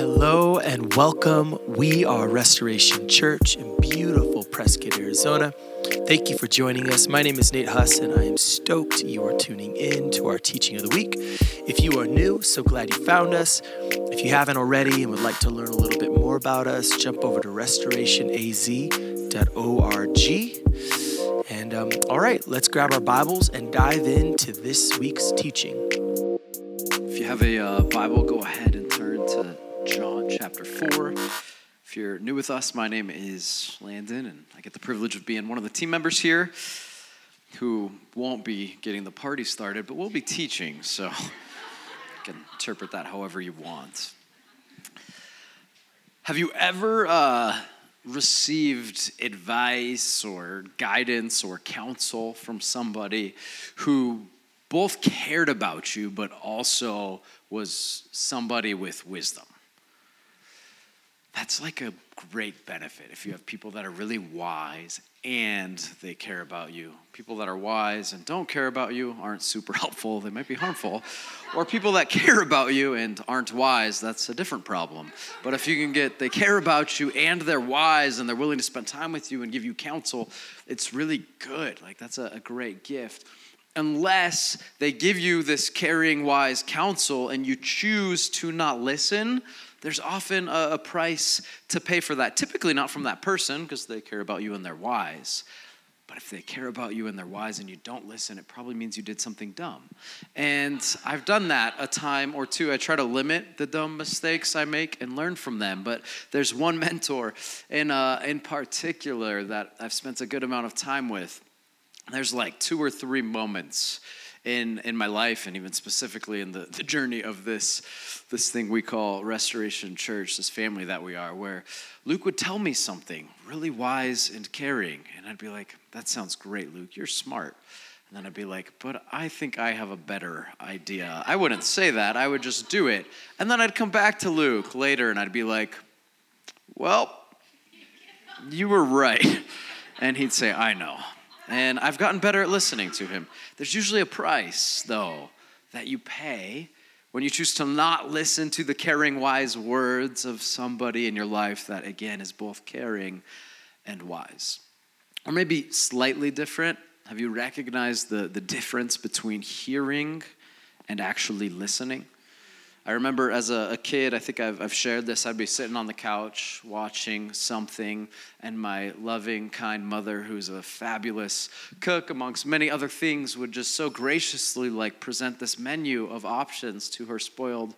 Hello and welcome. We are Restoration Church in beautiful Prescott, Arizona. Thank you for joining us. My name is Nate Huss, and I am stoked you are tuning in to our teaching of the week. If you are new, so glad you found us. If you haven't already and would like to learn a little bit more about us, jump over to restorationaz.org. And um, all right, let's grab our Bibles and dive into this week's teaching. If you have a uh, Bible, go ahead chapter 4. If you're new with us, my name is Landon, and I get the privilege of being one of the team members here who won't be getting the party started, but will be teaching, so you can interpret that however you want. Have you ever uh, received advice or guidance or counsel from somebody who both cared about you, but also was somebody with wisdom? That's like a great benefit if you have people that are really wise and they care about you. People that are wise and don't care about you aren't super helpful, they might be harmful. Or people that care about you and aren't wise, that's a different problem. But if you can get, they care about you and they're wise and they're willing to spend time with you and give you counsel, it's really good. Like, that's a, a great gift unless they give you this caring, wise counsel and you choose to not listen, there's often a, a price to pay for that. Typically, not from that person because they care about you and they're wise. But if they care about you and they're wise and you don't listen, it probably means you did something dumb. And I've done that a time or two. I try to limit the dumb mistakes I make and learn from them. But there's one mentor in, uh, in particular that I've spent a good amount of time with. There's like two or three moments in, in my life and even specifically in the, the journey of this, this thing we call Restoration Church, this family that we are, where Luke would tell me something really wise and caring. And I'd be like, that sounds great, Luke. You're smart. And then I'd be like, but I think I have a better idea. I wouldn't say that, I would just do it. And then I'd come back to Luke later and I'd be like, well, you were right. And he'd say, I know and I've gotten better at listening to him. There's usually a price, though, that you pay when you choose to not listen to the caring, wise words of somebody in your life that, again, is both caring and wise. Or maybe slightly different. Have you recognized the, the difference between hearing and actually listening? I remember as a, a kid, I think I've, I've, shared this, I'd be sitting on the couch watching something, and my loving, kind mother, who's a fabulous cook, amongst many other things, would just so graciously like present this menu of options to her spoiled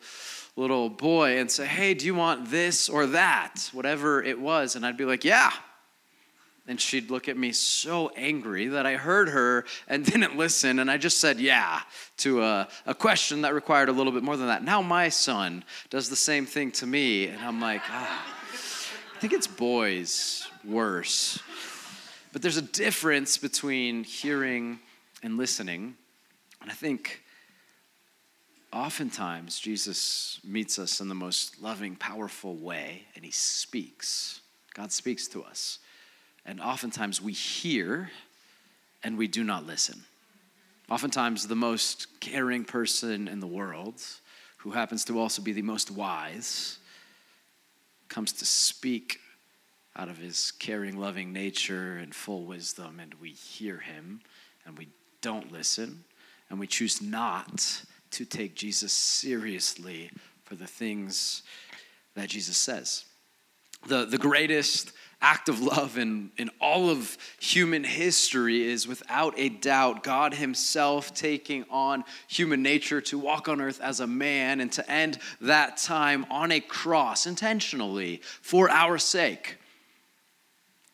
little boy and say, Hey, do you want this or that? Whatever it was. And I'd be like, Yeah, and she'd look at me so angry that I heard her and didn't listen. And I just said, yeah, to a, a question that required a little bit more than that. Now my son does the same thing to me. And I'm like, ah, I think it's boys worse. But there's a difference between hearing and listening. And I think oftentimes Jesus meets us in the most loving, powerful way, and he speaks. God speaks to us. And oftentimes we hear and we do not listen. Oftentimes, the most caring person in the world, who happens to also be the most wise, comes to speak out of his caring, loving nature and full wisdom, and we hear him and we don't listen, and we choose not to take Jesus seriously for the things that Jesus says. The, the greatest act of love in, in all of human history is without a doubt God Himself taking on human nature to walk on earth as a man and to end that time on a cross intentionally for our sake.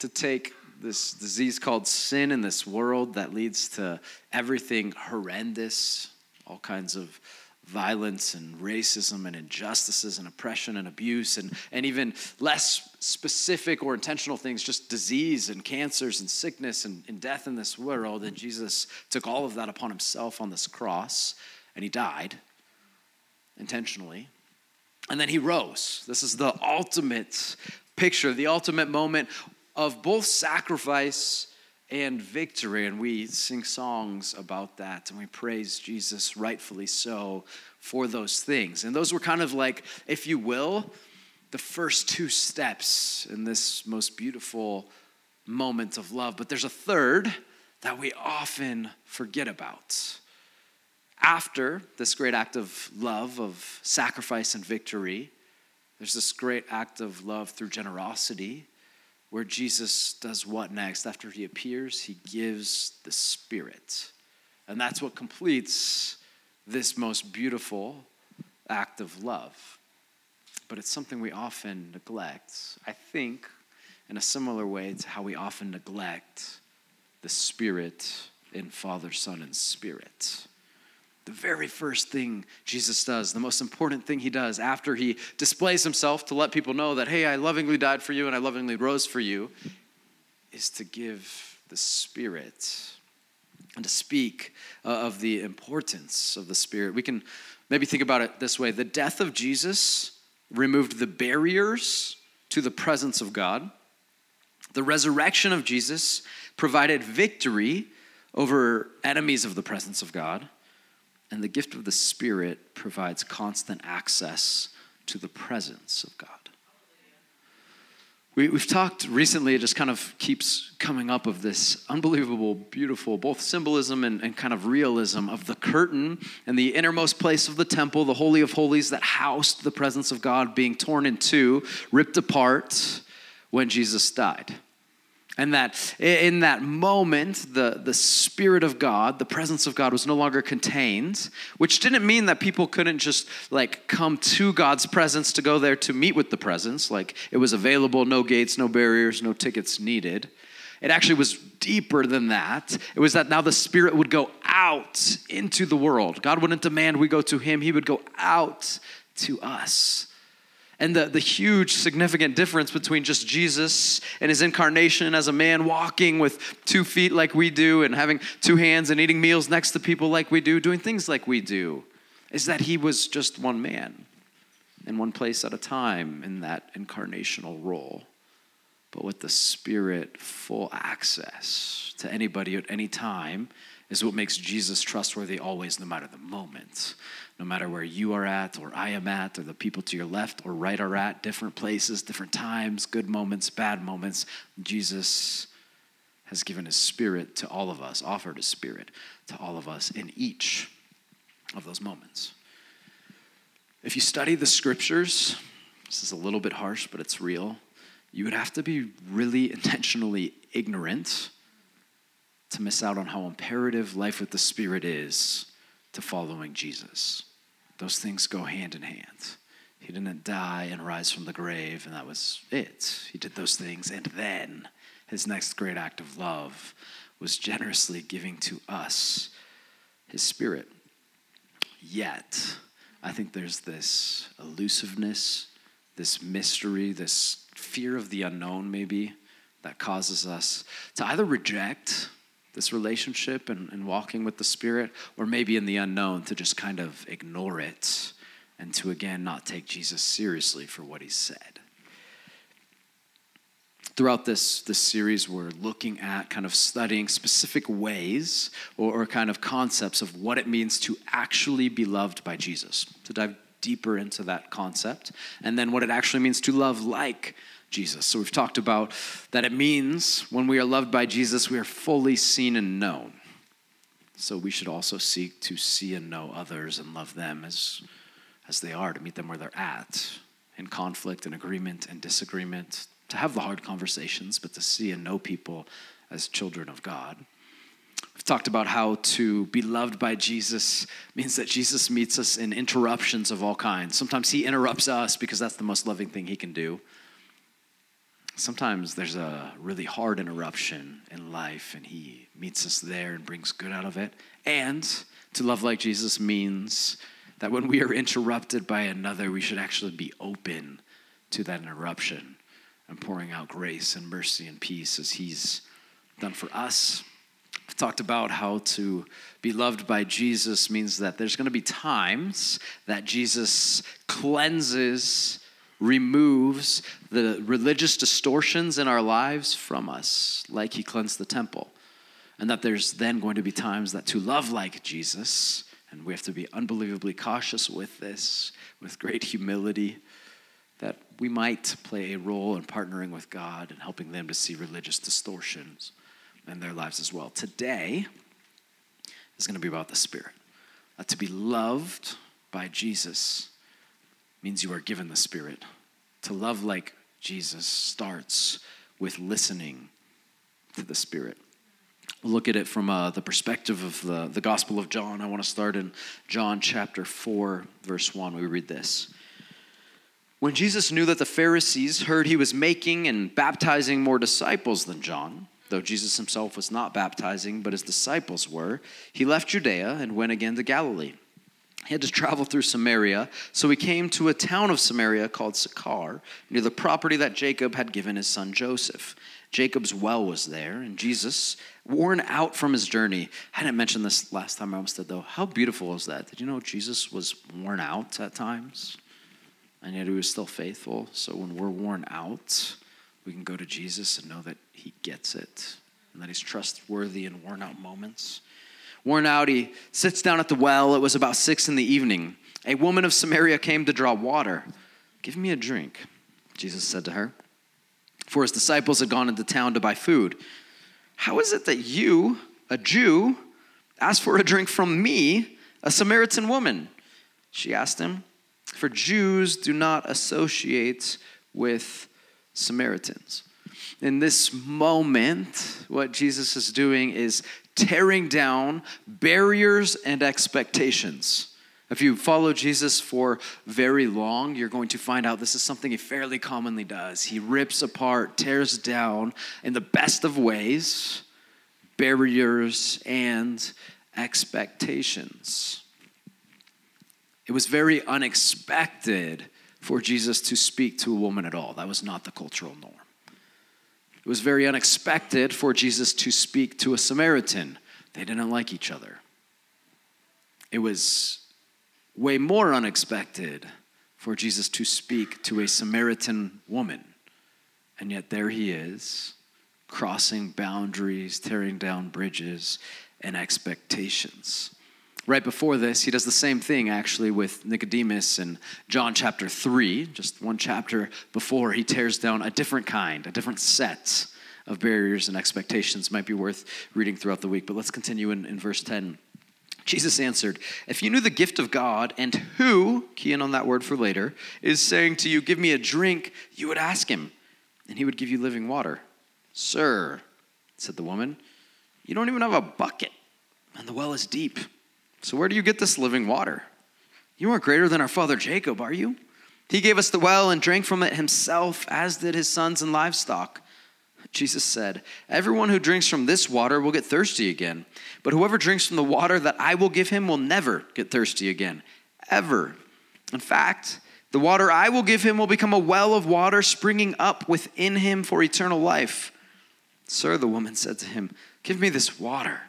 To take this disease called sin in this world that leads to everything horrendous, all kinds of violence and racism and injustices and oppression and abuse and, and even less specific or intentional things, just disease and cancers and sickness and, and death in this world. And Jesus took all of that upon himself on this cross and he died intentionally. And then he rose. This is the ultimate picture, the ultimate moment of both sacrifice and victory. And we sing songs about that and we praise Jesus, rightfully so, for those things. And those were kind of like, if you will, the first two steps in this most beautiful moment of love. But there's a third that we often forget about. After this great act of love, of sacrifice and victory, there's this great act of love through generosity where Jesus does what next? After he appears, he gives the Spirit. And that's what completes this most beautiful act of love. But it's something we often neglect. I think in a similar way to how we often neglect the Spirit in Father, Son, and Spirit. The very first thing Jesus does, the most important thing he does after he displays himself to let people know that, hey, I lovingly died for you and I lovingly rose for you, is to give the Spirit and to speak uh, of the importance of the Spirit. We can maybe think about it this way the death of Jesus removed the barriers to the presence of God. The resurrection of Jesus provided victory over enemies of the presence of God. And the gift of the Spirit provides constant access to the presence of God. We, have talked recently, it just kind of keeps coming up of this unbelievable, beautiful, both symbolism and, and kind of realism of the curtain and the innermost place of the temple, the Holy of Holies that housed the presence of God being torn in two, ripped apart when Jesus died. And that in that moment, the, the Spirit of God, the presence of God was no longer contained, which didn't mean that people couldn't just like come to God's presence to go there to meet with the presence. Like it was available, no gates, no barriers, no tickets needed. It actually was deeper than that. It was that now the Spirit would go out into the world. God wouldn't demand we go to Him, He would go out to us and the, the huge significant difference between just Jesus and his incarnation as a man walking with two feet like we do and having two hands and eating meals next to people like we do, doing things like we do, is that he was just one man in one place at a time in that incarnational role. But with the Spirit, full access to anybody at any time is what makes Jesus trustworthy always, no matter the moment no matter where you are at or I am at or the people to your left or right are at, different places, different times, good moments, bad moments, Jesus has given his spirit to all of us, offered his spirit to all of us in each of those moments. If you study the scriptures, this is a little bit harsh, but it's real. You would have to be really intentionally ignorant to miss out on how imperative life with the Spirit is to following Jesus. Those things go hand in hand. He didn't die and rise from the grave, and that was it. He did those things, and then his next great act of love was generously giving to us his spirit. Yet, I think there's this elusiveness, this mystery, this fear of the unknown, maybe, that causes us to either reject this relationship and, and walking with the Spirit, or maybe in the unknown to just kind of ignore it and to again not take Jesus seriously for what he said. Throughout this, this series, we're looking at kind of studying specific ways or, or kind of concepts of what it means to actually be loved by Jesus, to dive deeper into that concept, and then what it actually means to love like Jesus. So we've talked about that it means when we are loved by Jesus, we are fully seen and known. So we should also seek to see and know others and love them as, as they are, to meet them where they're at, in conflict and agreement and disagreement, to have the hard conversations, but to see and know people as children of God. We've talked about how to be loved by Jesus means that Jesus meets us in interruptions of all kinds. Sometimes he interrupts us because that's the most loving thing he can do sometimes there's a really hard interruption in life, and He meets us there and brings good out of it. And to love like Jesus means that when we are interrupted by another, we should actually be open to that interruption and pouring out grace and mercy and peace as He's done for us. I've talked about how to be loved by Jesus means that there's going to be times that Jesus cleanses removes the religious distortions in our lives from us, like he cleansed the temple. And that there's then going to be times that to love like Jesus, and we have to be unbelievably cautious with this, with great humility, that we might play a role in partnering with God and helping them to see religious distortions in their lives as well. Today is going to be about the Spirit. Uh, to be loved by Jesus means you are given the Spirit. To love like Jesus starts with listening to the Spirit. Look at it from uh, the perspective of the, the Gospel of John. I want to start in John chapter 4, verse 1. We read this. When Jesus knew that the Pharisees heard he was making and baptizing more disciples than John, though Jesus himself was not baptizing, but his disciples were, he left Judea and went again to Galilee. He had to travel through Samaria, so he came to a town of Samaria called Sychar, near the property that Jacob had given his son Joseph. Jacob's well was there, and Jesus, worn out from his journey, I hadn't mentioned this last time I almost did though. How beautiful is that? Did you know Jesus was worn out at times? And yet he was still faithful. So when we're worn out, we can go to Jesus and know that he gets it and that he's trustworthy in worn out moments. Worn out, he sits down at the well. It was about six in the evening. A woman of Samaria came to draw water. Give me a drink, Jesus said to her. For his disciples had gone into town to buy food. How is it that you, a Jew, ask for a drink from me, a Samaritan woman? She asked him. For Jews do not associate with Samaritans. In this moment, what Jesus is doing is tearing down barriers and expectations. If you follow Jesus for very long, you're going to find out this is something he fairly commonly does. He rips apart, tears down, in the best of ways, barriers and expectations. It was very unexpected for Jesus to speak to a woman at all. That was not the cultural norm. It was very unexpected for Jesus to speak to a Samaritan. They didn't like each other. It was way more unexpected for Jesus to speak to a Samaritan woman. And yet there he is, crossing boundaries, tearing down bridges and expectations. Right before this, he does the same thing actually with Nicodemus in John chapter 3, just one chapter before. He tears down a different kind, a different set of barriers and expectations. Might be worth reading throughout the week, but let's continue in, in verse 10. Jesus answered, If you knew the gift of God and who, key in on that word for later, is saying to you, Give me a drink, you would ask him, and he would give you living water. Sir, said the woman, you don't even have a bucket, and the well is deep. So, where do you get this living water? You aren't greater than our father Jacob, are you? He gave us the well and drank from it himself, as did his sons and livestock. Jesus said, Everyone who drinks from this water will get thirsty again, but whoever drinks from the water that I will give him will never get thirsty again, ever. In fact, the water I will give him will become a well of water springing up within him for eternal life. Sir, the woman said to him, Give me this water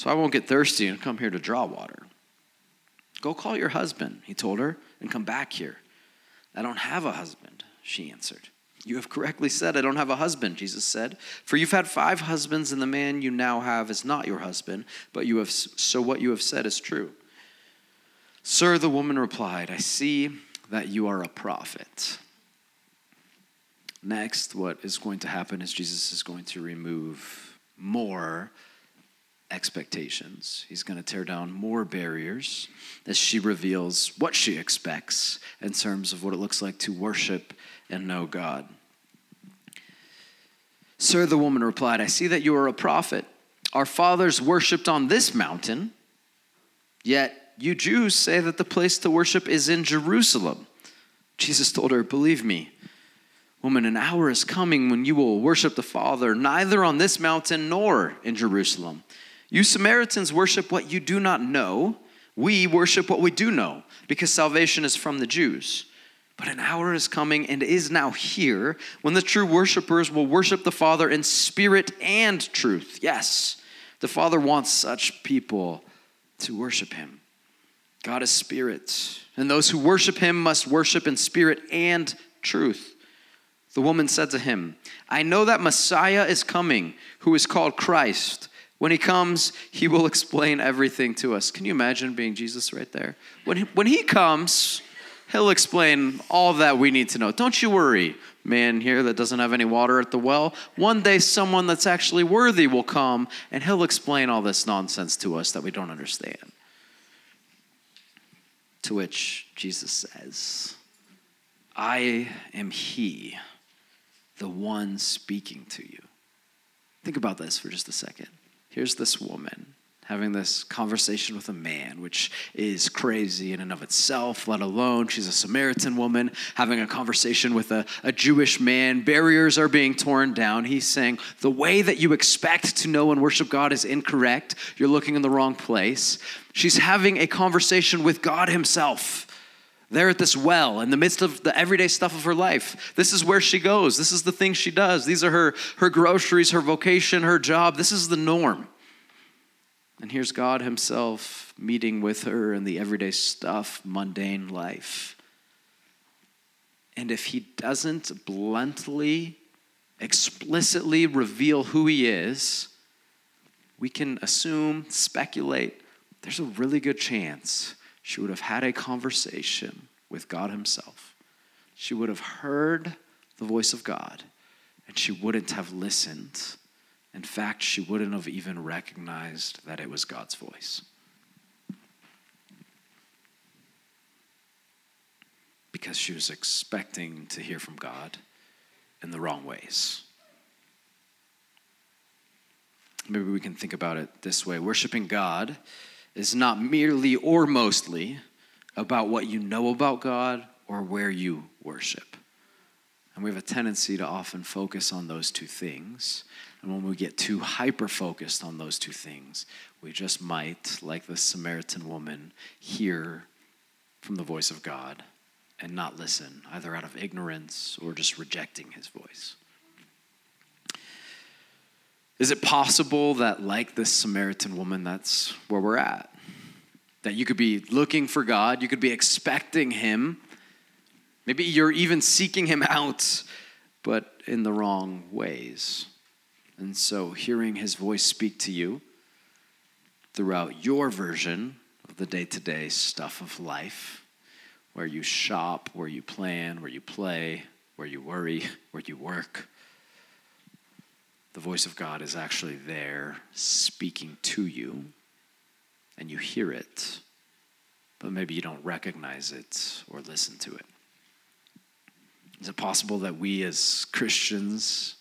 so I won't get thirsty and come here to draw water. Go call your husband, he told her, and come back here. I don't have a husband, she answered. You have correctly said, I don't have a husband, Jesus said. For you've had five husbands, and the man you now have is not your husband, but you have so what you have said is true. Sir, the woman replied, I see that you are a prophet. Next, what is going to happen is Jesus is going to remove more expectations. He's going to tear down more barriers as she reveals what she expects in terms of what it looks like to worship and know God. Sir, the woman replied, I see that you are a prophet. Our fathers worshiped on this mountain, yet you Jews say that the place to worship is in Jerusalem. Jesus told her, Believe me, woman, an hour is coming when you will worship the Father, neither on this mountain nor in Jerusalem. You Samaritans worship what you do not know. We worship what we do know, because salvation is from the Jews. But an hour is coming and is now here when the true worshipers will worship the Father in spirit and truth. Yes, the Father wants such people to worship him. God is spirit, and those who worship him must worship in spirit and truth. The woman said to him, I know that Messiah is coming, who is called Christ. When he comes, he will explain everything to us. Can you imagine being Jesus right there? When he, when he comes, He'll explain all that we need to know. Don't you worry, man here that doesn't have any water at the well. One day, someone that's actually worthy will come and he'll explain all this nonsense to us that we don't understand. To which Jesus says, I am He, the one speaking to you. Think about this for just a second. Here's this woman having this conversation with a man, which is crazy in and of itself, let alone she's a Samaritan woman having a conversation with a, a Jewish man. Barriers are being torn down. He's saying, The way that you expect to know and worship God is incorrect. You're looking in the wrong place. She's having a conversation with God Himself there at this well in the midst of the everyday stuff of her life. This is where she goes. This is the thing she does. These are her, her groceries, her vocation, her job. This is the norm. And here's God Himself meeting with her in the everyday stuff, mundane life. And if He doesn't bluntly, explicitly reveal who He is, we can assume, speculate, there's a really good chance she would have had a conversation with God Himself. She would have heard the voice of God, and she wouldn't have listened in fact, she wouldn't have even recognized that it was God's voice. Because she was expecting to hear from God in the wrong ways. Maybe we can think about it this way worshiping God is not merely or mostly about what you know about God or where you worship. And we have a tendency to often focus on those two things. And when we get too hyper focused on those two things, we just might, like the Samaritan woman, hear from the voice of God and not listen, either out of ignorance or just rejecting his voice. Is it possible that, like this Samaritan woman, that's where we're at? That you could be looking for God, you could be expecting Him. Maybe you're even seeking Him out, but in the wrong ways. And so, hearing his voice speak to you throughout your version of the day to day stuff of life, where you shop, where you plan, where you play, where you worry, where you work, the voice of God is actually there speaking to you, and you hear it, but maybe you don't recognize it or listen to it. Is it possible that we as Christians,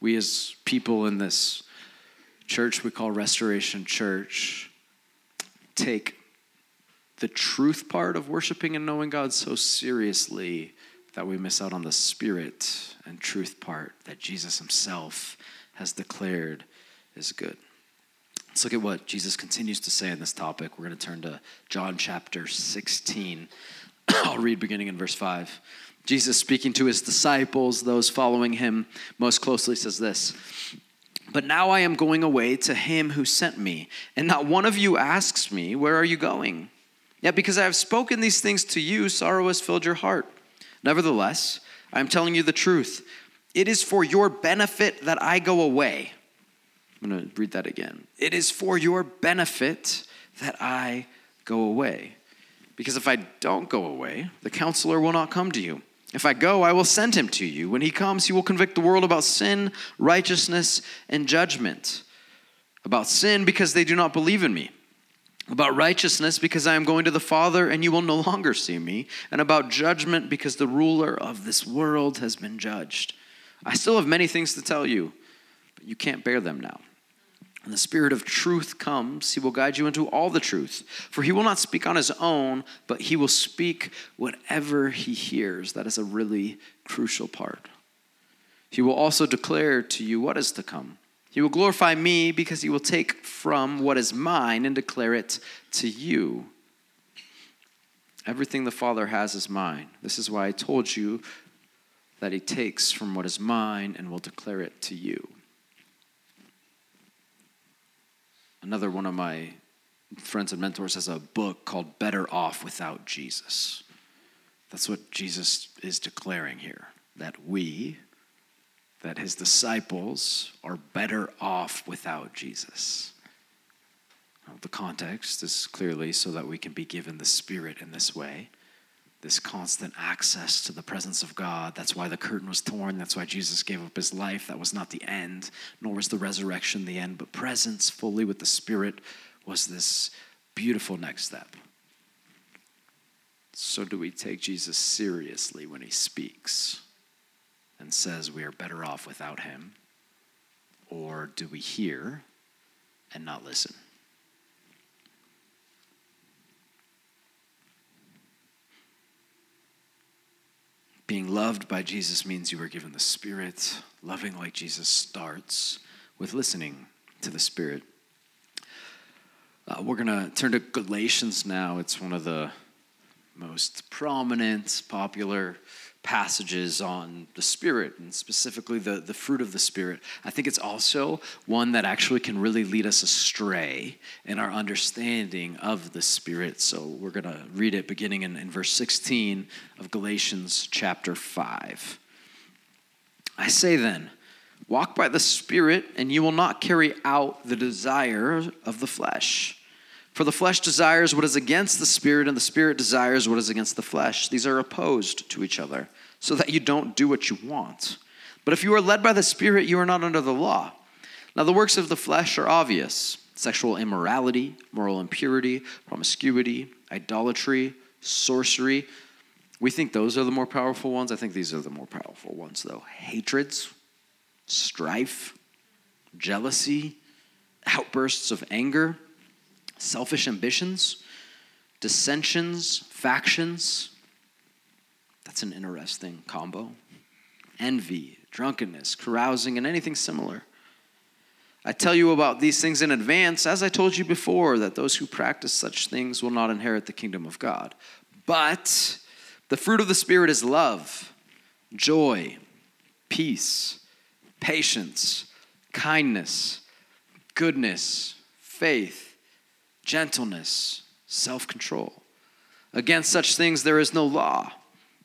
we as people in this church we call Restoration Church take the truth part of worshiping and knowing God so seriously that we miss out on the spirit and truth part that Jesus himself has declared is good. Let's look at what Jesus continues to say on this topic. We're going to turn to John chapter 16. I'll read beginning in verse 5. Jesus, speaking to his disciples, those following him most closely, says this But now I am going away to him who sent me, and not one of you asks me, Where are you going? Yet because I have spoken these things to you, sorrow has filled your heart. Nevertheless, I am telling you the truth. It is for your benefit that I go away. I'm going to read that again. It is for your benefit that I go away. Because if I don't go away, the counselor will not come to you. If I go, I will send him to you. When he comes, he will convict the world about sin, righteousness, and judgment. About sin, because they do not believe in me. About righteousness, because I am going to the Father and you will no longer see me. And about judgment, because the ruler of this world has been judged. I still have many things to tell you, but you can't bear them now. When the Spirit of truth comes, he will guide you into all the truth. For he will not speak on his own, but he will speak whatever he hears. That is a really crucial part. He will also declare to you what is to come. He will glorify me because he will take from what is mine and declare it to you. Everything the Father has is mine. This is why I told you that he takes from what is mine and will declare it to you. Another one of my friends and mentors has a book called Better Off Without Jesus. That's what Jesus is declaring here that we, that his disciples, are better off without Jesus. The context is clearly so that we can be given the Spirit in this way, this constant access to the presence of God. That's why the curtain was torn. That's why Jesus gave up his life. That was not the end, nor was the resurrection the end, but presence fully with the Spirit was this beautiful next step. So, do we take Jesus seriously when he speaks and says we are better off without him? Or do we hear and not listen? Being loved by Jesus means you are given the Spirit. Loving like Jesus starts with listening to the Spirit. Uh, we're going to turn to Galatians now. It's one of the most prominent, popular passages on the Spirit and specifically the, the fruit of the Spirit. I think it's also one that actually can really lead us astray in our understanding of the Spirit. So we're going to read it beginning in, in verse 16 of Galatians chapter 5. I say then, walk by the Spirit, and you will not carry out the desire of the flesh. For the flesh desires what is against the spirit, and the spirit desires what is against the flesh. These are opposed to each other, so that you don't do what you want. But if you are led by the spirit, you are not under the law. Now, the works of the flesh are obvious sexual immorality, moral impurity, promiscuity, idolatry, sorcery. We think those are the more powerful ones. I think these are the more powerful ones, though. Hatreds, strife, jealousy, outbursts of anger selfish ambitions, dissensions, factions. That's an interesting combo. Envy, drunkenness, carousing, and anything similar. I tell you about these things in advance, as I told you before, that those who practice such things will not inherit the kingdom of God. But the fruit of the Spirit is love, joy, peace, patience, kindness, goodness, faith gentleness, self control. Against such things there is no law.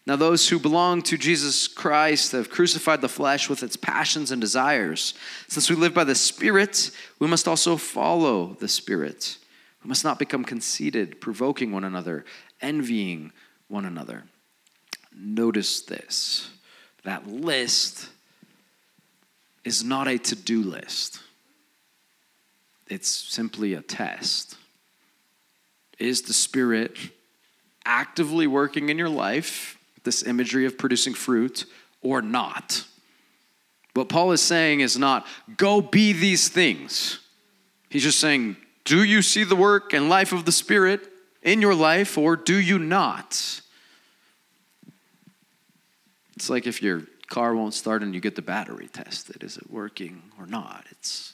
Now, those who belong to Jesus Christ have crucified the flesh with its passions and desires. Since we live by the Spirit, we must also follow the Spirit. We must not become conceited, provoking one another, envying one another. Notice this that list is not a to do list, it's simply a test. Is the Spirit actively working in your life, this imagery of producing fruit, or not? What Paul is saying is not, go be these things. He's just saying, do you see the work and life of the Spirit in your life, or do you not? It's like if your car won't start and you get the battery tested. Is it working or not? It's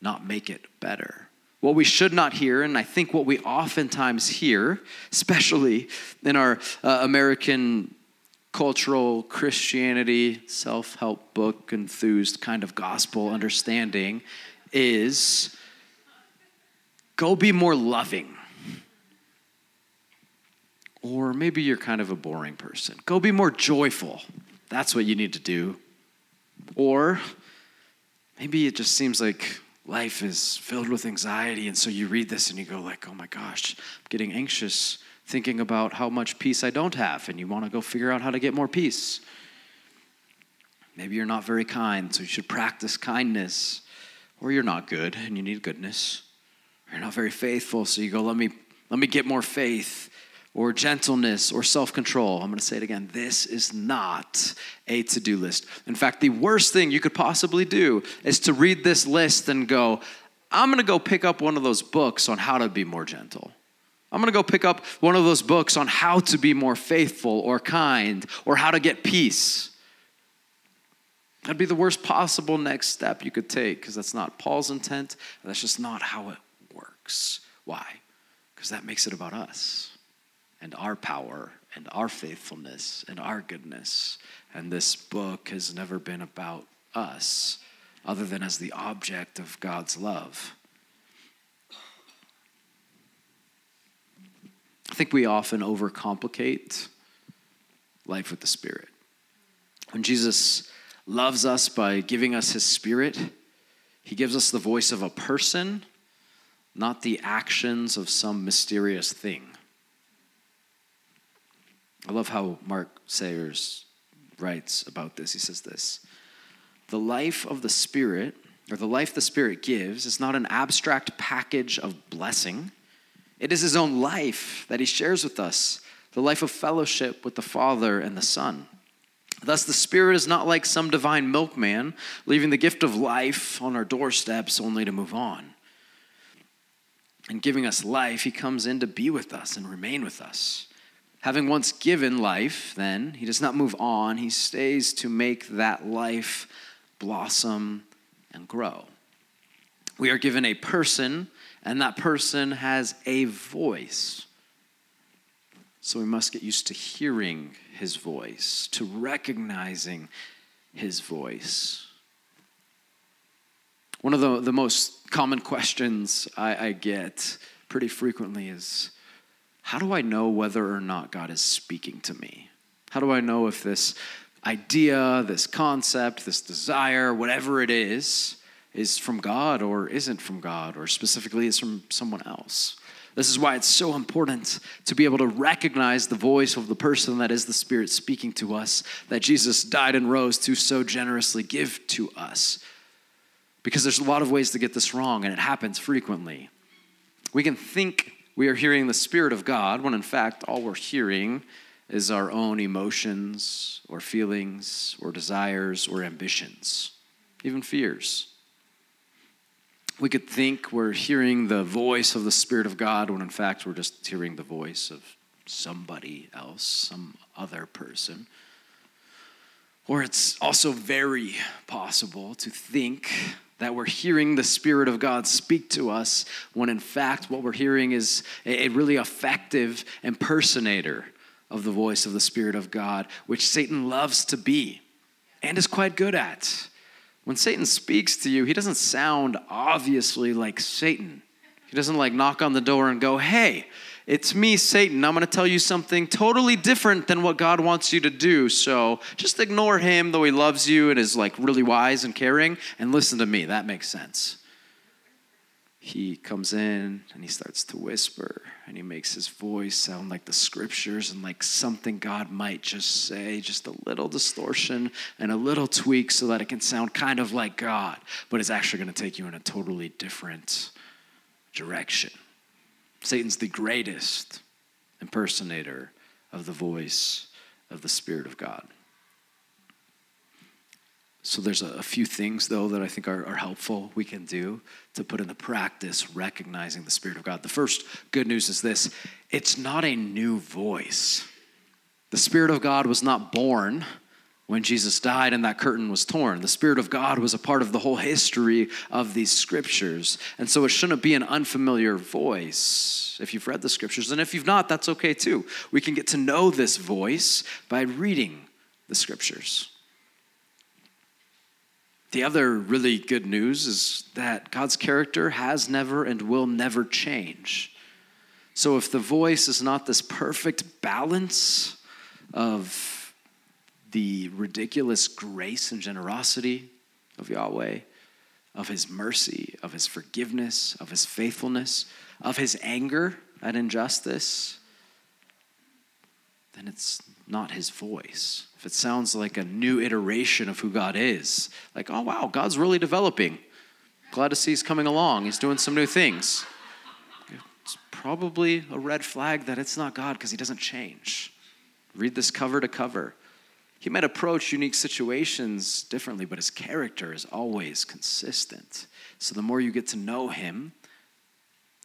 not make it better what we should not hear, and I think what we oftentimes hear, especially in our uh, American cultural Christianity, self help book enthused kind of gospel understanding, is go be more loving. Or maybe you're kind of a boring person. Go be more joyful. That's what you need to do. Or maybe it just seems like life is filled with anxiety and so you read this and you go like oh my gosh i'm getting anxious thinking about how much peace i don't have and you want to go figure out how to get more peace. Maybe you're not very kind so you should practice kindness. Or you're not good and you need goodness. Or you're not very faithful so you go let me let me get more faith or gentleness or self control. I'm going to say it again. This is not a to do list. In fact, the worst thing you could possibly do is to read this list and go, I'm going to go pick up one of those books on how to be more gentle. I'm going to go pick up one of those books on how to be more faithful or kind or how to get peace. That'd be the worst possible next step you could take because that's not Paul's intent. That's just not how it works. Why? Because that makes it about us and our power and our faithfulness and our goodness. And this book has never been about us other than as the object of God's love. I think we often overcomplicate life with the Spirit. When Jesus loves us by giving us his Spirit, he gives us the voice of a person, not the actions of some mysterious thing. I love how Mark Sayers writes about this. He says this The life of the Spirit, or the life the Spirit gives, is not an abstract package of blessing. It is His own life that He shares with us, the life of fellowship with the Father and the Son. Thus, the Spirit is not like some divine milkman leaving the gift of life on our doorsteps only to move on. And giving us life, He comes in to be with us and remain with us. Having once given life, then, He does not move on, He stays to make that life blossom and grow. We are given a person, and that person has a voice. So we must get used to hearing his voice, to recognizing his voice. One of the, the most common questions I, I get pretty frequently is how do I know whether or not God is speaking to me? How do I know if this idea, this concept, this desire, whatever it is, is from God or isn't from God, or specifically is from someone else? This is why it's so important to be able to recognize the voice of the person that is the Spirit speaking to us, that Jesus died and rose to so generously give to us. Because there's a lot of ways to get this wrong, and it happens frequently. We can think we are hearing the Spirit of God when in fact all we're hearing is our own emotions or feelings or desires or ambitions, even fears. We could think we're hearing the voice of the Spirit of God when in fact we're just hearing the voice of somebody else, some other person. Or it's also very possible to think that we're hearing the Spirit of God speak to us when in fact what we're hearing is a really effective impersonator of the voice of the Spirit of God, which Satan loves to be and is quite good at. When Satan speaks to you, he doesn't sound obviously like Satan. He doesn't like knock on the door and go, Hey, it's me, Satan. I'm going to tell you something totally different than what God wants you to do. So just ignore him, though he loves you and is like really wise and caring, and listen to me. That makes sense he comes in and he starts to whisper and he makes his voice sound like the scriptures and like something God might just say, just a little distortion and a little tweak so that it can sound kind of like God, but it's actually going to take you in a totally different direction. Satan's the greatest impersonator of the voice of the Spirit of God. So there's a, few things, though, that I think are, are helpful we can do to put into practice recognizing the Spirit of God. The first good news is this it's not a new voice. The Spirit of God was not born when Jesus died and that curtain was torn. The Spirit of God was a part of the whole history of these scriptures. And so it shouldn't be an unfamiliar voice if you've read the scriptures. And if you've not, that's okay too. We can get to know this voice by reading the scriptures. The other really good news is that God's character has never and will never change. So if the voice is not this perfect balance of the ridiculous grace and generosity of Yahweh, of his mercy, of his forgiveness, of his faithfulness, of his anger at injustice, then it's not his voice if it sounds like a new iteration of who God is, like, oh wow, God's really developing. Glad to see he's coming along. He's doing some new things. It's probably a red flag that it's not God because he doesn't change. Read this cover to cover. He might approach unique situations differently, but his character is always consistent. So the more you get to know him,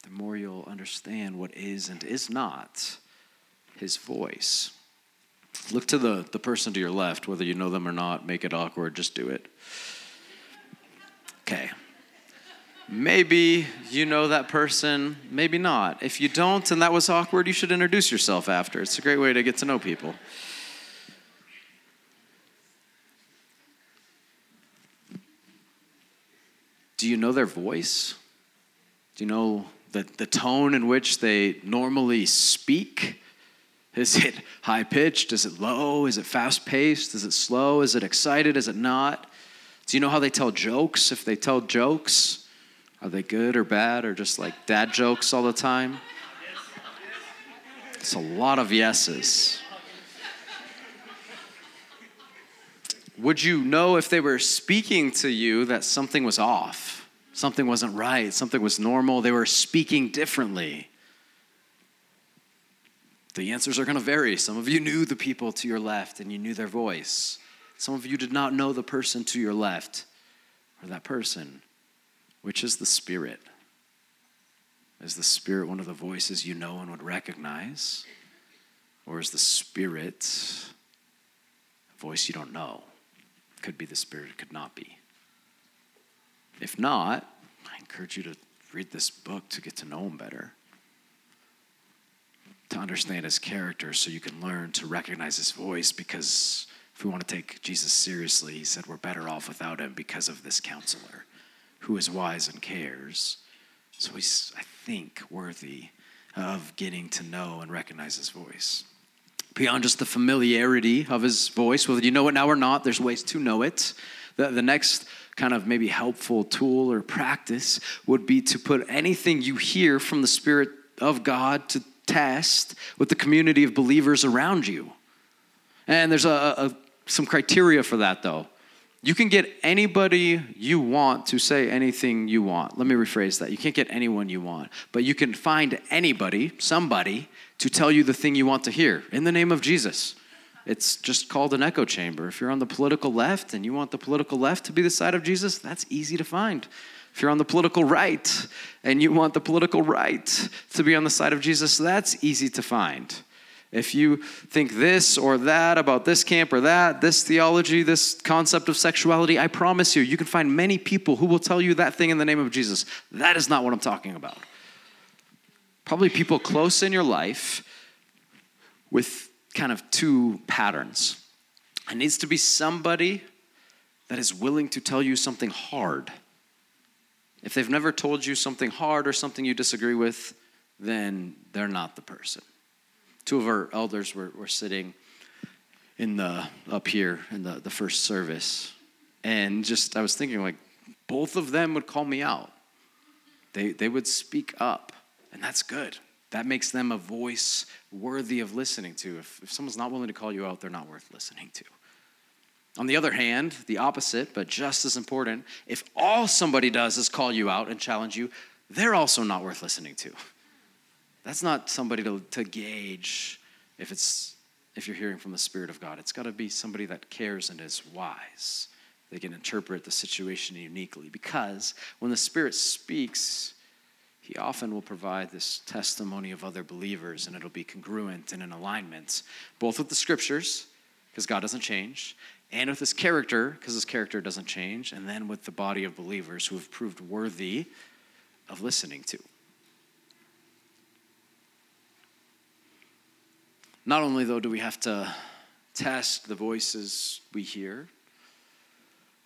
the more you'll understand what is and is not his voice. Look to the, the person to your left, whether you know them or not, make it awkward, just do it. Okay. Maybe you know that person, maybe not. If you don't and that was awkward, you should introduce yourself after. It's a great way to get to know people. Do you know their voice? Do you know the, the tone in which they normally speak? Is it high pitched? Is it low? Is it fast paced? Is it slow? Is it excited? Is it not? Do you know how they tell jokes? If they tell jokes, are they good or bad or just like dad jokes all the time? It's a lot of yeses. Would you know if they were speaking to you that something was off? Something wasn't right, something was normal, they were speaking differently. The answers are going to vary. Some of you knew the people to your left and you knew their voice. Some of you did not know the person to your left or that person, which is the Spirit. Is the Spirit one of the voices you know and would recognize? Or is the Spirit a voice you don't know? Could be the Spirit, it could not be. If not, I encourage you to read this book to get to know Him better, to understand His character so you can learn to recognize His voice because if we want to take Jesus seriously, He said we're better off without Him because of this counselor who is wise and cares. So He's, I think, worthy of getting to know and recognize His voice beyond just the familiarity of his voice, whether you know it now or not, there's ways to know it. The, the next kind of maybe helpful tool or practice would be to put anything you hear from the Spirit of God to test with the community of believers around you. And there's a, a some criteria for that, though. You can get anybody you want to say anything you want. Let me rephrase that. You can't get anyone you want, but you can find anybody, somebody, to tell you the thing you want to hear in the name of Jesus. It's just called an echo chamber. If you're on the political left and you want the political left to be the side of Jesus, that's easy to find. If you're on the political right and you want the political right to be on the side of Jesus, that's easy to find. If you think this or that about this camp or that, this theology, this concept of sexuality, I promise you, you can find many people who will tell you that thing in the name of Jesus. That is not what I'm talking about. Probably people close in your life with kind of two patterns. It needs to be somebody that is willing to tell you something hard. If they've never told you something hard or something you disagree with, then they're not the person two of our elders were, were sitting in the up here in the, the first service. And just i was thinking like both of them would call me out. They, they would speak up and that's good. That makes them a voice worthy of listening to. If, if someone's not willing to call you out they're not worth listening to. On the other hand the opposite but just as important if all somebody does is call you out and challenge you they're also not worth listening to that's not somebody to, to gauge if it's if you're hearing from the Spirit of God. It's got to be somebody that cares and is wise. They can interpret the situation uniquely because when the Spirit speaks, he often will provide this testimony of other believers and it'll be congruent and in alignment, both with the scriptures, because God doesn't change, and with his character, because his character doesn't change, and then with the body of believers who have proved worthy of listening to. Not only, though, do we have to test the voices we hear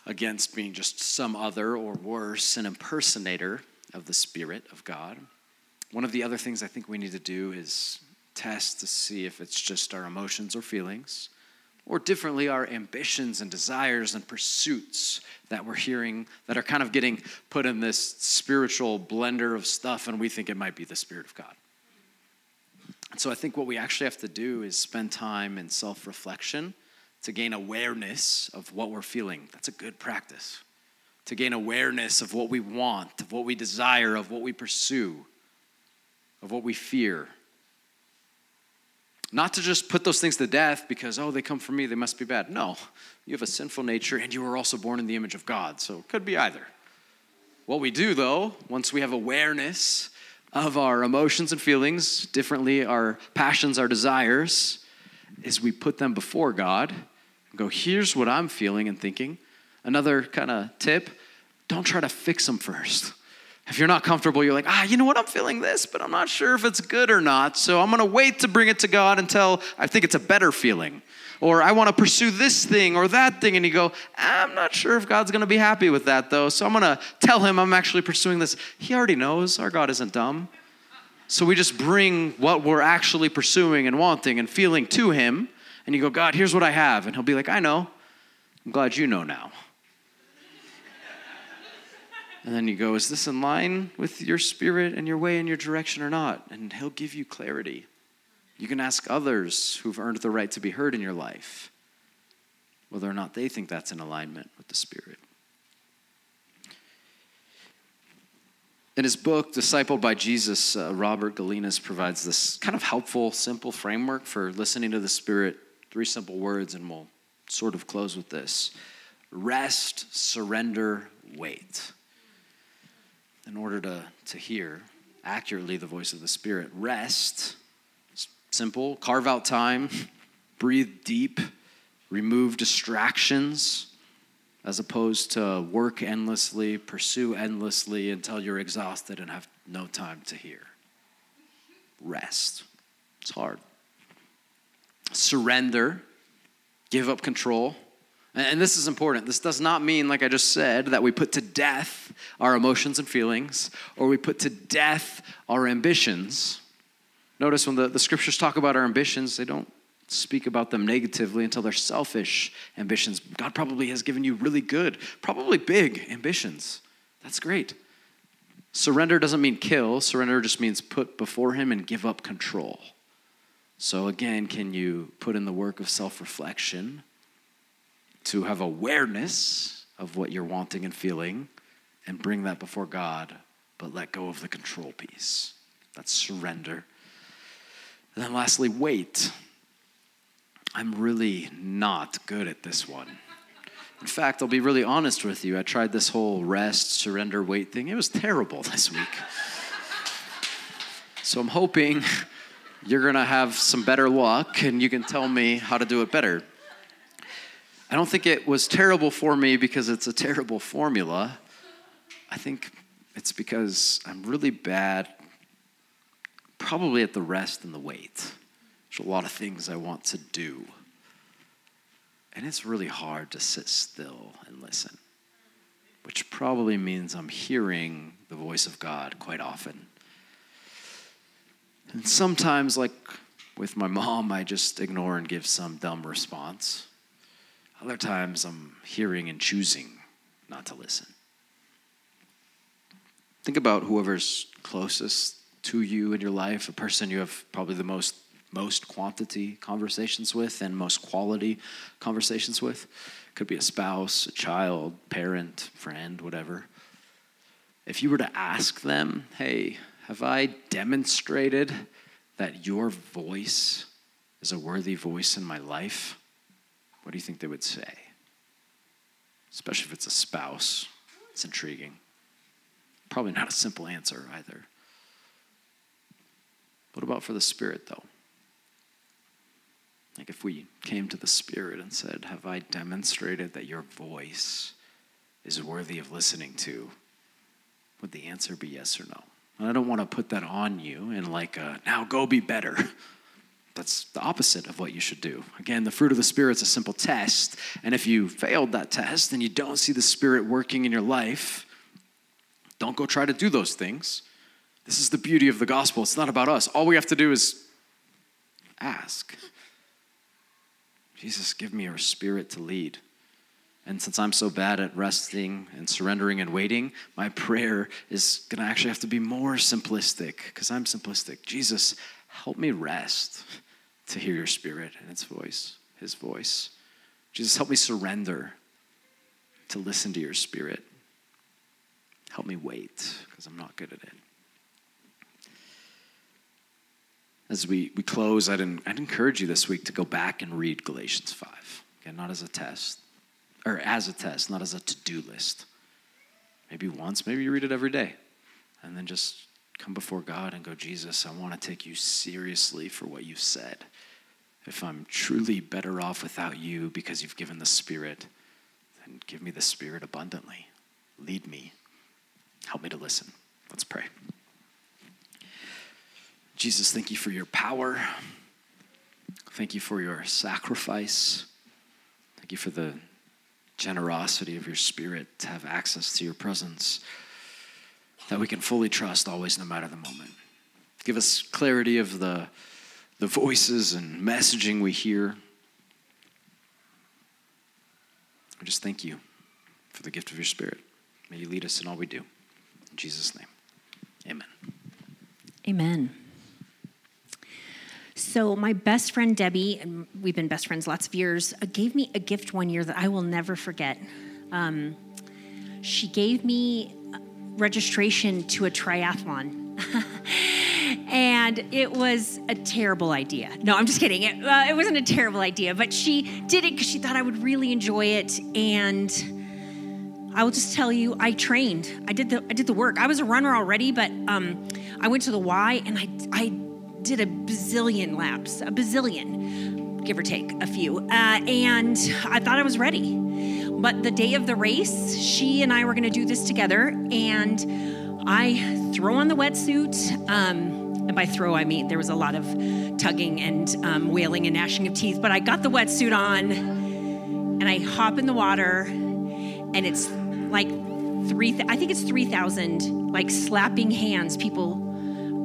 against being just some other or worse, an impersonator of the Spirit of God, one of the other things I think we need to do is test to see if it's just our emotions or feelings, or differently, our ambitions and desires and pursuits that we're hearing that are kind of getting put in this spiritual blender of stuff, and we think it might be the Spirit of God. So I think what we actually have to do is spend time in self reflection to gain awareness of what we're feeling. That's a good practice. To gain awareness of what we want, of what we desire, of what we pursue, of what we fear. Not to just put those things to death because, oh, they come from me, they must be bad. No, you have a sinful nature and you were also born in the image of God, so it could be either. What we do, though, once we have awareness of our emotions and feelings, differently, our passions, our desires, is we put them before God and go, here's what I'm feeling and thinking. Another kind of tip don't try to fix them first. If you're not comfortable, you're like, ah, you know what, I'm feeling this, but I'm not sure if it's good or not. So I'm going to wait to bring it to God until I think it's a better feeling or I want to pursue this thing or that thing. And you go, I'm not sure if God's going to be happy with that though. So I'm going to tell him I'm actually pursuing this. He already knows our God isn't dumb. So we just bring what we're actually pursuing and wanting and feeling to him. And you go, God, here's what I have. And he'll be like, I know. I'm glad you know now. And then you go, Is this in line with your spirit and your way and your direction or not? And he'll give you clarity. You can ask others who've earned the right to be heard in your life. whether or not they think that's in alignment with the Spirit. In his book, Discipled by Jesus, uh, Robert Gelinas provides this kind of helpful, simple framework for listening to the Spirit. Three simple words, and we'll sort of close with this rest, surrender, wait. In order to, to hear accurately the voice of the Spirit, rest, simple, carve out time, breathe deep, remove distractions as opposed to work endlessly, pursue endlessly until you're exhausted and have no time to hear. Rest. It's hard. Surrender, give up control. And this is important. This does not mean, like I just said, that we put to death our emotions and feelings or we put to death our ambitions. Notice when the, the scriptures talk about our ambitions, they don't speak about them negatively until they're selfish ambitions. God probably has given you really good, probably big ambitions. That's great. Surrender doesn't mean kill, surrender just means put before Him and give up control. So, again, can you put in the work of self reflection to have awareness of what you're wanting and feeling and bring that before God, but let go of the control piece? That's surrender. And then, lastly, wait. I'm really not good at this one. In fact, I'll be really honest with you. I tried this whole rest, surrender, wait thing. It was terrible this week. So I'm hoping you're going to have some better luck and you can tell me how to do it better. I don't think it was terrible for me because it's a terrible formula. I think it's because I'm really bad, probably at the rest and the wait. There's a lot of things I want to do. And it's really hard to sit still and listen, which probably means I'm hearing the voice of God quite often. And sometimes, like with my mom, I just ignore and give some dumb response. Other times, I'm hearing and choosing not to listen. Think about whoever's closest to you in your life, a person you have probably the most most quantity conversations with and most quality conversations with. Could be a spouse, a child, parent, friend, whatever. If you were to ask them, hey, have I demonstrated that your voice is a worthy voice in my life? What do you think they would say? Especially if it's a spouse. It's intriguing. Probably not a simple answer either. What about for the Spirit, though? Like if we came to the Spirit and said, Have I demonstrated that your voice is worthy of listening to? Would the answer be yes or no? And I don't want to put that on you and like, a, now go be better. That's the opposite of what you should do. Again, the fruit of the Spirit is a simple test. And if you failed that test and you don't see the Spirit working in your life, don't go try to do those things. This is the beauty of the gospel. It's not about us. All we have to do is ask. Jesus, give me your spirit to lead. And since I'm so bad at resting and surrendering and waiting, my prayer is going to actually have to be more simplistic because I'm simplistic. Jesus, help me rest to hear your spirit and its voice, his voice. Jesus, help me surrender to listen to your spirit. Help me wait because I'm not good at it. As we, we close, I'd, I'd encourage you this week to go back and read Galatians 5. Again, not as a test, or as a test, not as a to do list. Maybe once, maybe you read it every day. And then just come before God and go, Jesus, I want to take you seriously for what you've said. If I'm truly better off without you because you've given the Spirit, then give me the Spirit abundantly. Lead me. Help me to listen. Let's pray. Jesus, thank you for your power. Thank you for your sacrifice. Thank you for the generosity of your spirit to have access to your presence that we can fully trust always, no matter the moment. Give us clarity of the, the voices and messaging we hear. We just thank you for the gift of your spirit. May you lead us in all we do. In Jesus' name, amen. Amen. So, my best friend Debbie, and we've been best friends lots of years, uh, gave me a gift one year that I will never forget. Um, she gave me registration to a triathlon. and it was a terrible idea. No, I'm just kidding. It, uh, it wasn't a terrible idea, but she did it because she thought I would really enjoy it. And I will just tell you, I trained. I did the I did the work. I was a runner already, but um, I went to the Y and I I did a bazillion laps, a bazillion, give or take a few, uh, and I thought I was ready. But the day of the race, she and I were going to do this together, and I throw on the wetsuit. Um, and by throw, I mean there was a lot of tugging and um, wailing and gnashing of teeth. But I got the wetsuit on, and I hop in the water, and it's like three. Th- I think it's three thousand like slapping hands, people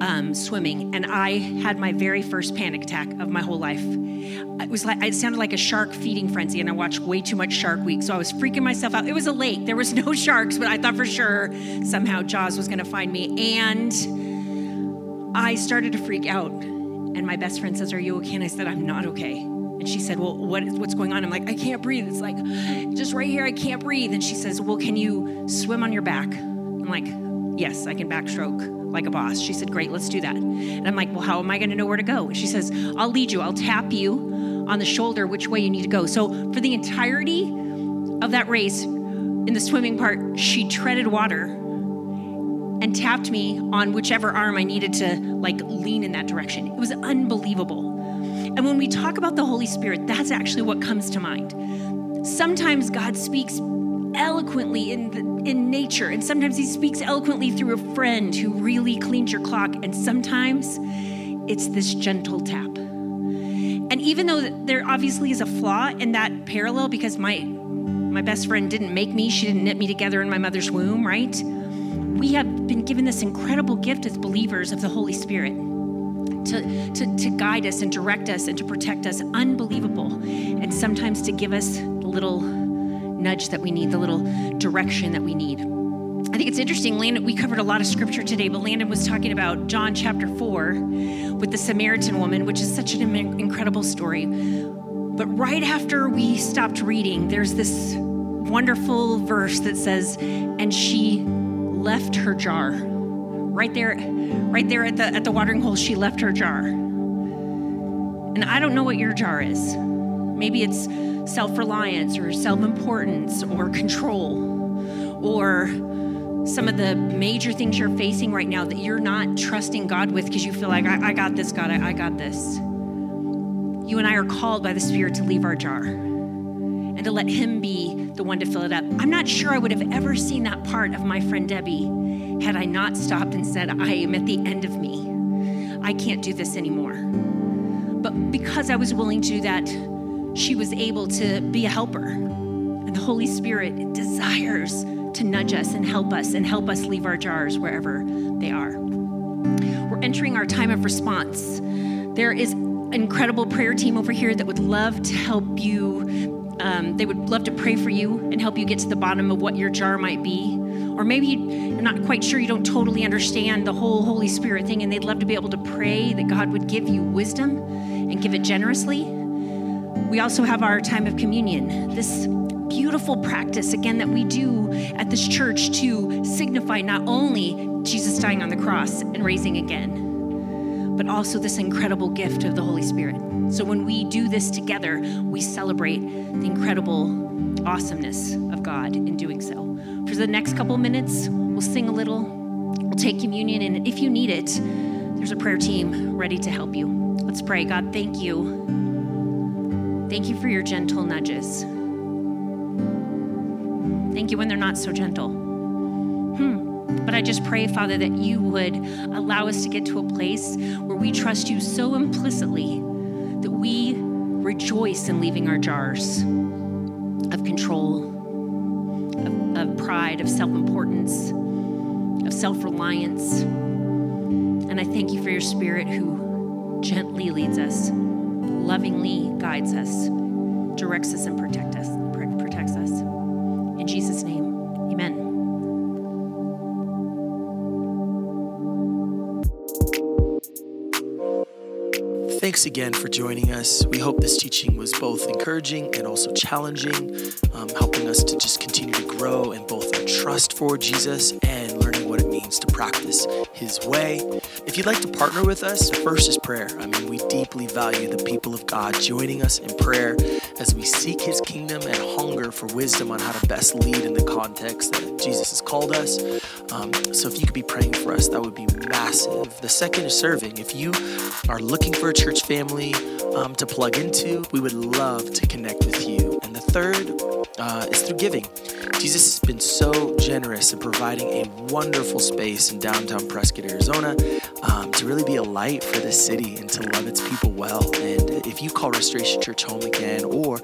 um, swimming, and I had my very first panic attack of my whole life. It was like it sounded like a shark feeding frenzy, and I watched way too much Shark Week, so I was freaking myself out. It was a lake; there was no sharks, but I thought for sure somehow Jaws was going to find me, and I started to freak out. And my best friend says, "Are you okay?" And I said, "I'm not okay." And she said, Well, what, what's going on? I'm like, I can't breathe. It's like, just right here, I can't breathe. And she says, Well, can you swim on your back? I'm like, Yes, I can backstroke like a boss. She said, Great, let's do that. And I'm like, Well, how am I going to know where to go? She says, I'll lead you. I'll tap you on the shoulder which way you need to go. So for the entirety of that race, in the swimming part, she treaded water and tapped me on whichever arm I needed to like lean in that direction. It was unbelievable. And when we talk about the Holy Spirit, that's actually what comes to mind. Sometimes God speaks eloquently in the, in nature, and sometimes He speaks eloquently through a friend who really cleans your clock, and sometimes it's this gentle tap. And even though there obviously is a flaw in that parallel, because my my best friend didn't make me, she didn't knit me together in my mother's womb, right? We have been given this incredible gift as believers of the Holy Spirit. To, to, to guide us and direct us and to protect us, unbelievable. And sometimes to give us little nudge that we need, the little direction that we need. I think it's interesting, Landon, we covered a lot of scripture today, but Landon was talking about John chapter 4 with the Samaritan woman, which is such an incredible story. But right after we stopped reading, there's this wonderful verse that says, and she left her jar. Right there, right there at the at the watering hole, she left her jar. And I don't know what your jar is. Maybe it's self-reliance or self-importance or control or some of the major things you're facing right now that you're not trusting God with because you feel like, I, I got this, God, I, I got this. You and I are called by the Spirit to leave our jar and to let Him be the one to fill it up. I'm not sure I would have ever seen that part of my friend Debbie had I not stopped and said, I am at the end of me. I can't do this anymore. But because I was willing to do that, she was able to be a helper. And the Holy Spirit desires to nudge us and help us and help us leave our jars wherever they are. We're entering our time of response. There is an incredible prayer team over here that would love to help you. Um, they would love to pray for you and help you get to the bottom of what your jar might be. Or maybe you're not quite sure, you don't totally understand the whole Holy Spirit thing, and they'd love to be able to pray that God would give you wisdom and give it generously. We also have our time of communion. This beautiful practice, again, that we do at this church to signify not only Jesus dying on the cross and raising again, but also this incredible gift of the Holy Spirit. So when we do this together, we celebrate the incredible awesomeness of God in doing so. For the next couple minutes, we'll sing a little, we'll take communion, and if you need it, there's a prayer team ready to help you. Let's pray. God, thank you. Thank you for your gentle nudges. Thank you when they're not so gentle. Hmm. But I just pray, Father, that you would allow us to get to a place where we trust you so implicitly that we rejoice in leaving our jars of control, of, of pride, of self importance, of self reliance. And I thank you for your spirit who gently leads us, lovingly guides us, directs us, and protect us, protects us. In Jesus' name, amen. Thanks again for joining us. We hope this teaching was both encouraging and also challenging, um, helping us to just continue to grow in both our trust for Jesus and what it means to practice His way. If you'd like to partner with us, first is prayer. I mean, we deeply value the people of God joining us in prayer as we seek His kingdom and hunger for wisdom on how to best lead in the context that Jesus has called us. Um, so if you could be praying for us, that would be massive. The second is serving. If you are looking for a church family um, to plug into, we would love to connect with you. And the third uh, is through giving. Jesus has been so generous in providing a wonderful space in downtown Prescott, Arizona, um, to really be a light for the city and to love its people well. And if you call Restoration Church home again, or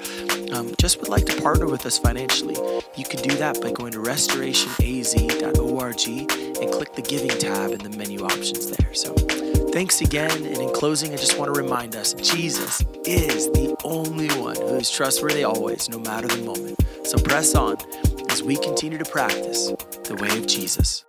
um, just would like to partner with us financially, you can do that by going to restorationaz.org and click the giving tab in the menu options there. So thanks again. And in closing, I just want to remind us Jesus is the only one who is trustworthy always, no matter the moment. So press on as we continue to practice the way of Jesus.